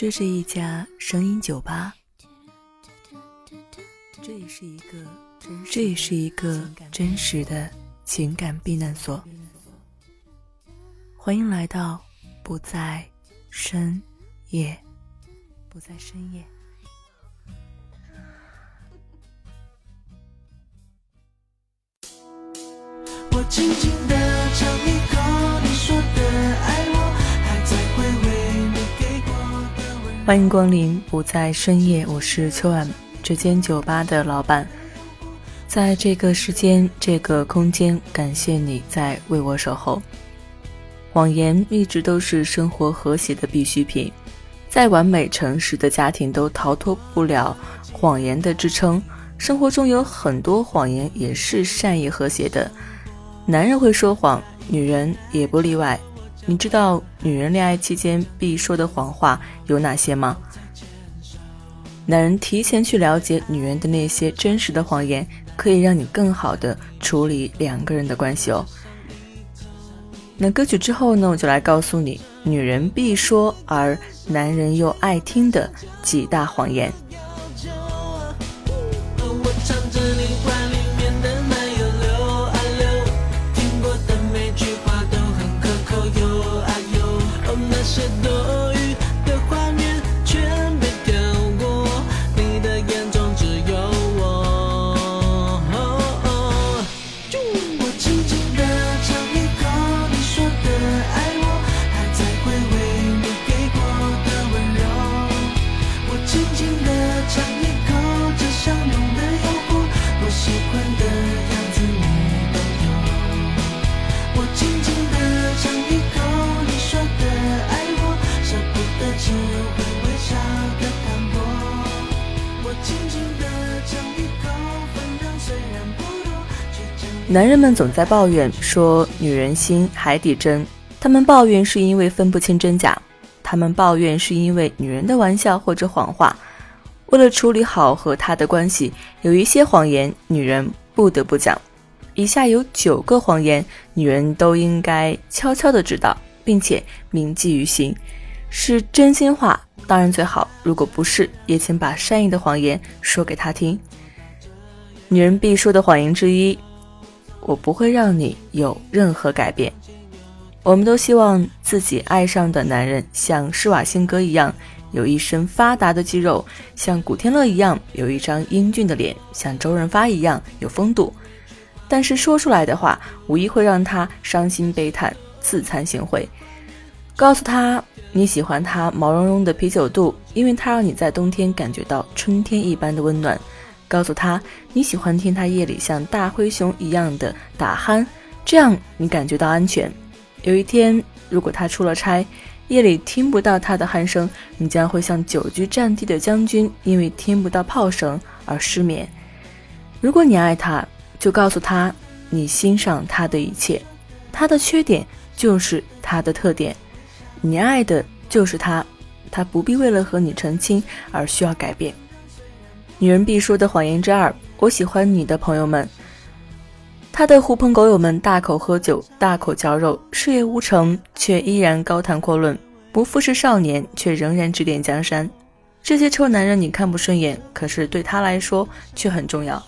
这是一家声音酒吧，这也是一个这也是一个真实的情感避难所。欢迎来到不在深夜，不在深夜。我轻轻地尝一欢迎光临不在深夜，我是秋晚，这间酒吧的老板。在这个时间、这个空间，感谢你在为我守候。谎言一直都是生活和谐的必需品，再完美诚实的家庭都逃脱不了谎言的支撑。生活中有很多谎言也是善意和谐的。男人会说谎，女人也不例外。你知道女人恋爱期间必说的谎话有哪些吗？男人提前去了解女人的那些真实的谎言，可以让你更好的处理两个人的关系哦。那歌曲之后呢，我就来告诉你，女人必说而男人又爱听的几大谎言。男人们总在抱怨说女人心海底针，他们抱怨是因为分不清真假，他们抱怨是因为女人的玩笑或者谎话。为了处理好和他的关系，有一些谎言女人不得不讲。以下有九个谎言，女人都应该悄悄的知道，并且铭记于心，是真心话当然最好，如果不是，也请把善意的谎言说给他听。女人必说的谎言之一。我不会让你有任何改变。我们都希望自己爱上的男人像施瓦辛格一样有一身发达的肌肉，像古天乐一样有一张英俊的脸，像周润发一样有风度。但是说出来的话，无疑会让他伤心悲叹、自惭形秽。告诉他你喜欢他毛茸茸的啤酒肚，因为他让你在冬天感觉到春天一般的温暖。告诉他你喜欢听他夜里像大灰熊一样的打鼾，这样你感觉到安全。有一天，如果他出了差，夜里听不到他的鼾声，你将会像久居战地的将军，因为听不到炮声而失眠。如果你爱他，就告诉他你欣赏他的一切，他的缺点就是他的特点，你爱的就是他，他不必为了和你澄清而需要改变。女人必说的谎言之二：我喜欢你的朋友们。他的狐朋狗友们大口喝酒，大口嚼肉，事业无成却依然高谈阔论，不复是少年却仍然指点江山。这些臭男人你看不顺眼，可是对他来说却很重要。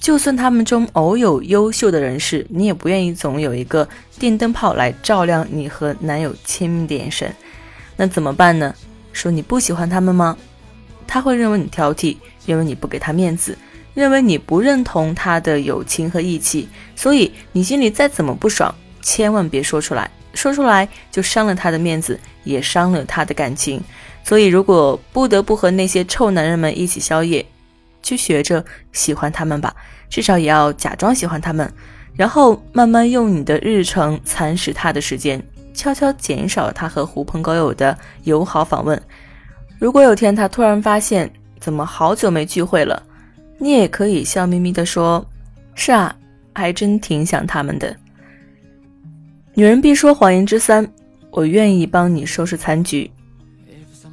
就算他们中偶有优秀的人士，你也不愿意总有一个电灯泡来照亮你和男友亲密的眼神。那怎么办呢？说你不喜欢他们吗？他会认为你挑剔。认为你不给他面子，认为你不认同他的友情和义气，所以你心里再怎么不爽，千万别说出来，说出来就伤了他的面子，也伤了他的感情。所以，如果不得不和那些臭男人们一起宵夜，去学着喜欢他们吧，至少也要假装喜欢他们，然后慢慢用你的日程蚕食他的时间，悄悄减少他和狐朋狗友的友好访问。如果有天他突然发现，怎么好久没聚会了？你也可以笑眯眯地说：“是啊，还真挺想他们的。”女人必说谎言之三：我愿意帮你收拾残局。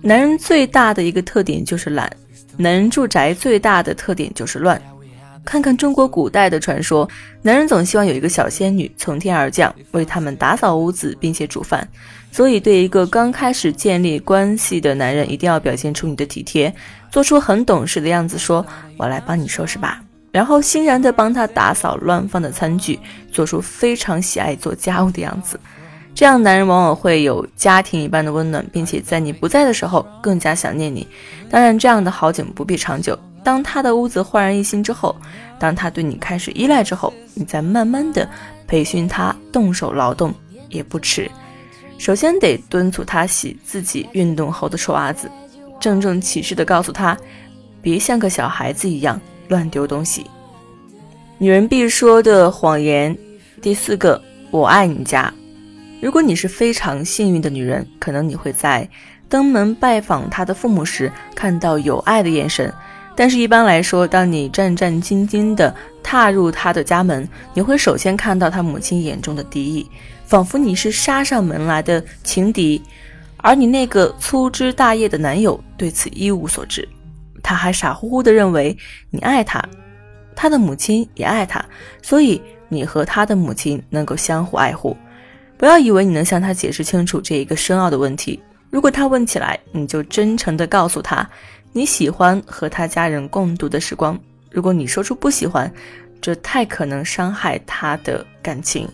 男人最大的一个特点就是懒，男人住宅最大的特点就是乱。看看中国古代的传说，男人总希望有一个小仙女从天而降，为他们打扫屋子，并且煮饭。所以，对一个刚开始建立关系的男人，一定要表现出你的体贴，做出很懂事的样子，说：“我来帮你收拾吧。”然后欣然地帮他打扫乱放的餐具，做出非常喜爱做家务的样子。这样，男人往往会有家庭一般的温暖，并且在你不在的时候更加想念你。当然，这样的好景不必长久。当他的屋子焕然一新之后，当他对你开始依赖之后，你再慢慢的培训他动手劳动也不迟。首先得敦促他洗自己运动后的臭袜子，郑重其事的告诉他，别像个小孩子一样乱丢东西。女人必说的谎言，第四个，我爱你家。如果你是非常幸运的女人，可能你会在登门拜访他的父母时看到有爱的眼神。但是，一般来说，当你战战兢兢地踏入他的家门，你会首先看到他母亲眼中的敌意，仿佛你是杀上门来的情敌，而你那个粗枝大叶的男友对此一无所知。他还傻乎乎地认为你爱他，他的母亲也爱他，所以你和他的母亲能够相互爱护。不要以为你能向他解释清楚这一个深奥的问题，如果他问起来，你就真诚地告诉他。你喜欢和他家人共度的时光。如果你说出不喜欢，这太可能伤害他的感情。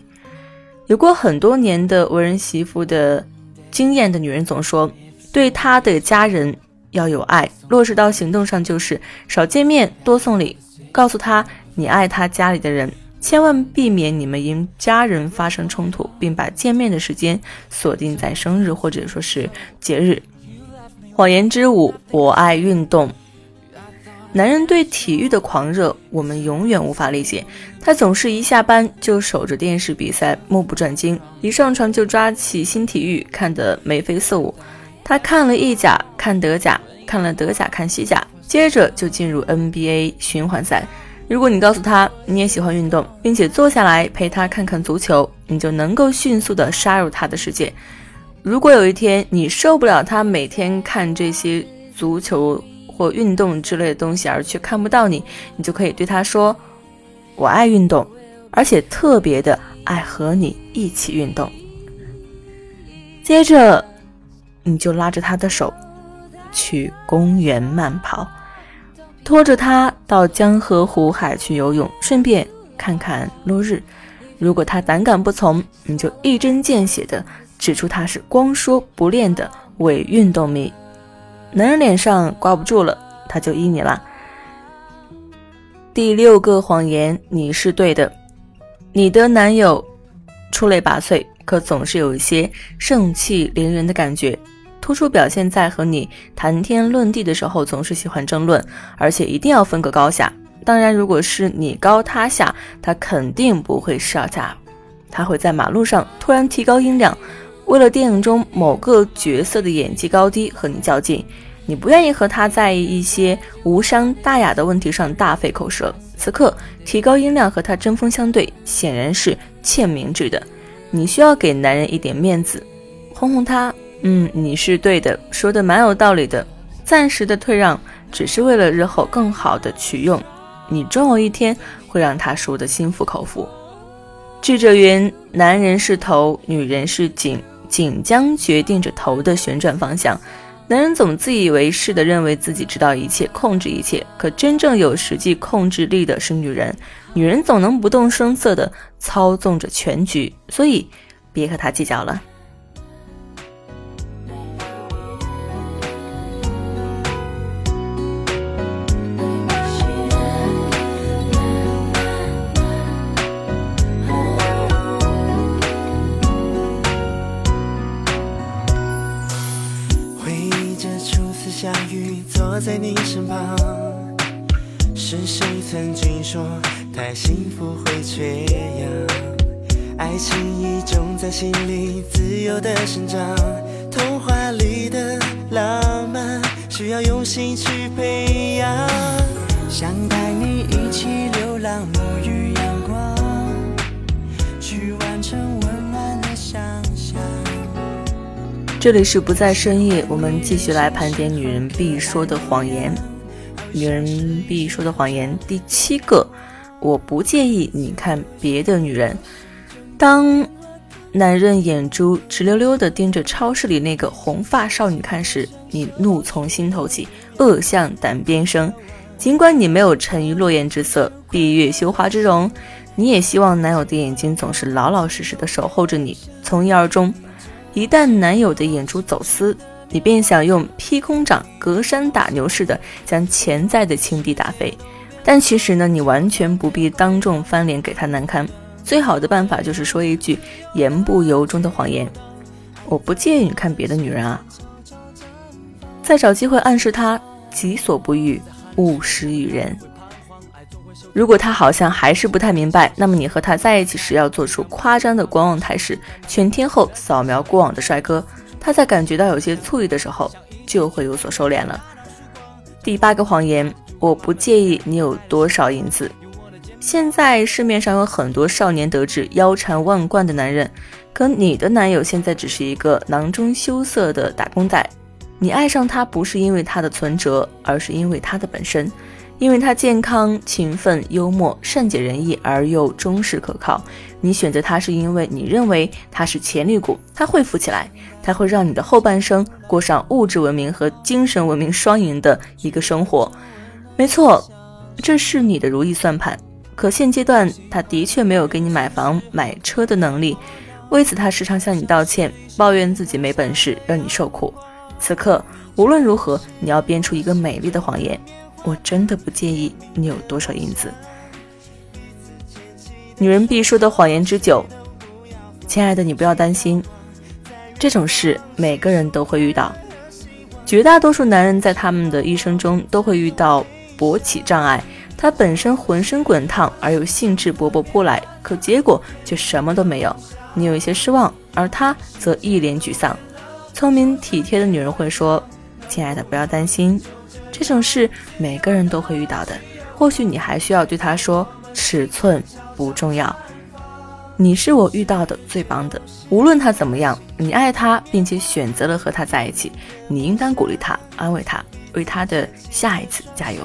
有过很多年的为人媳妇的经验的女人总说，对他的家人要有爱，落实到行动上就是少见面，多送礼，告诉他你爱他家里的人，千万避免你们因家人发生冲突，并把见面的时间锁定在生日或者说是节日。谎言之舞，我爱运动。男人对体育的狂热，我们永远无法理解。他总是一下班就守着电视比赛，目不转睛；一上床就抓起新体育，看得眉飞色舞。他看了意甲，看德甲，看了德甲，看西甲，接着就进入 NBA 循环赛。如果你告诉他你也喜欢运动，并且坐下来陪他看看足球，你就能够迅速地杀入他的世界。如果有一天你受不了他每天看这些足球或运动之类的东西，而却看不到你，你就可以对他说：“我爱运动，而且特别的爱和你一起运动。”接着，你就拉着他的手去公园慢跑，拖着他到江河湖海去游泳，顺便看看落日。如果他胆敢不从，你就一针见血的。指出他是光说不练的伪运动迷，男人脸上挂不住了，他就依你了。第六个谎言，你是对的。你的男友出类拔萃，可总是有一些盛气凌人的感觉，突出表现在和你谈天论地的时候总是喜欢争论，而且一定要分个高下。当然，如果是你高他下，他肯定不会上架，他会在马路上突然提高音量。为了电影中某个角色的演技高低和你较劲，你不愿意和他在一些无伤大雅的问题上大费口舌。此刻提高音量和他针锋相对，显然是欠明智的。你需要给男人一点面子，哄哄他。嗯，你是对的，说的蛮有道理的。暂时的退让，只是为了日后更好的取用。你终有一天会让他输得心服口服。智者云：男人是头，女人是颈。颈将决定着头的旋转方向。男人总自以为是的认为自己知道一切，控制一切，可真正有实际控制力的是女人。女人总能不动声色的操纵着全局，所以别和他计较了。下雨，坐在你身旁，是谁曾经说太幸福会缺氧？爱情已种在心里自由的生长，童话里的浪漫需要用心去培养。想带你一起流这里是不在深夜，我们继续来盘点女人必说的谎言。女人必说的谎言第七个，我不介意你看别的女人。当男人眼珠直溜溜地盯着超市里那个红发少女看时，你怒从心头起，恶向胆边生。尽管你没有沉鱼落雁之色，闭月羞花之容，你也希望男友的眼睛总是老老实实的守候着你，从一而终。一旦男友的眼珠走私，你便想用劈空掌、隔山打牛似的将潜在的情敌打飞。但其实呢，你完全不必当众翻脸给他难堪。最好的办法就是说一句言不由衷的谎言：“我不介意你看别的女人啊。”再找机会暗示他“己所不欲，勿施于人”。如果他好像还是不太明白，那么你和他在一起时要做出夸张的观望态势，全天候扫描过往的帅哥。他在感觉到有些醋意的时候，就会有所收敛了。第八个谎言：我不介意你有多少银子。现在市面上有很多少年得志、腰缠万贯的男人，可你的男友现在只是一个囊中羞涩的打工仔。你爱上他不是因为他的存折，而是因为他的本身。因为他健康、勤奋、幽默、善解人意而又忠实可靠，你选择他是因为你认为他是潜力股，他会富起来，他会让你的后半生过上物质文明和精神文明双赢的一个生活。没错，这是你的如意算盘。可现阶段，他的确没有给你买房买车的能力，为此他时常向你道歉，抱怨自己没本事，让你受苦。此刻，无论如何，你要编出一个美丽的谎言。我真的不介意你有多少银子。女人必说的谎言之九，亲爱的，你不要担心，这种事每个人都会遇到。绝大多数男人在他们的一生中都会遇到勃起障碍，他本身浑身滚烫而又兴致勃勃扑来，可结果却什么都没有。你有一些失望，而他则一脸沮丧。聪明体贴的女人会说：“亲爱的，不要担心。”这种事每个人都会遇到的，或许你还需要对他说：“尺寸不重要，你是我遇到的最棒的。无论他怎么样，你爱他，并且选择了和他在一起，你应当鼓励他，安慰他，为他的下一次加油。”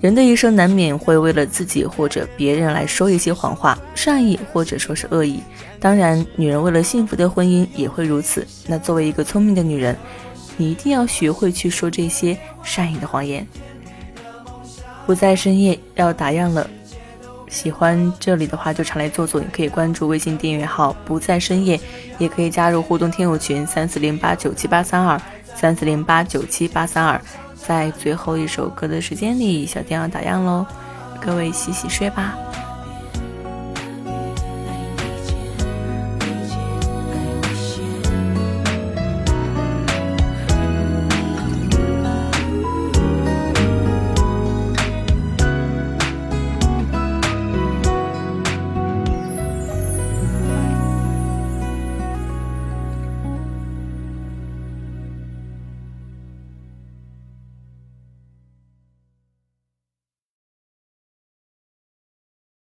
人的一生难免会为了自己或者别人来说一些谎话，善意或者说是恶意。当然，女人为了幸福的婚姻也会如此。那作为一个聪明的女人。你一定要学会去说这些善意的谎言。不在深夜要打烊了，喜欢这里的话就常来坐坐。你可以关注微信订阅号“不在深夜”，也可以加入互动听友群三四零八九七八三二三四零八九七八三二。在最后一首歌的时间里，小店要打烊喽，各位洗洗睡吧。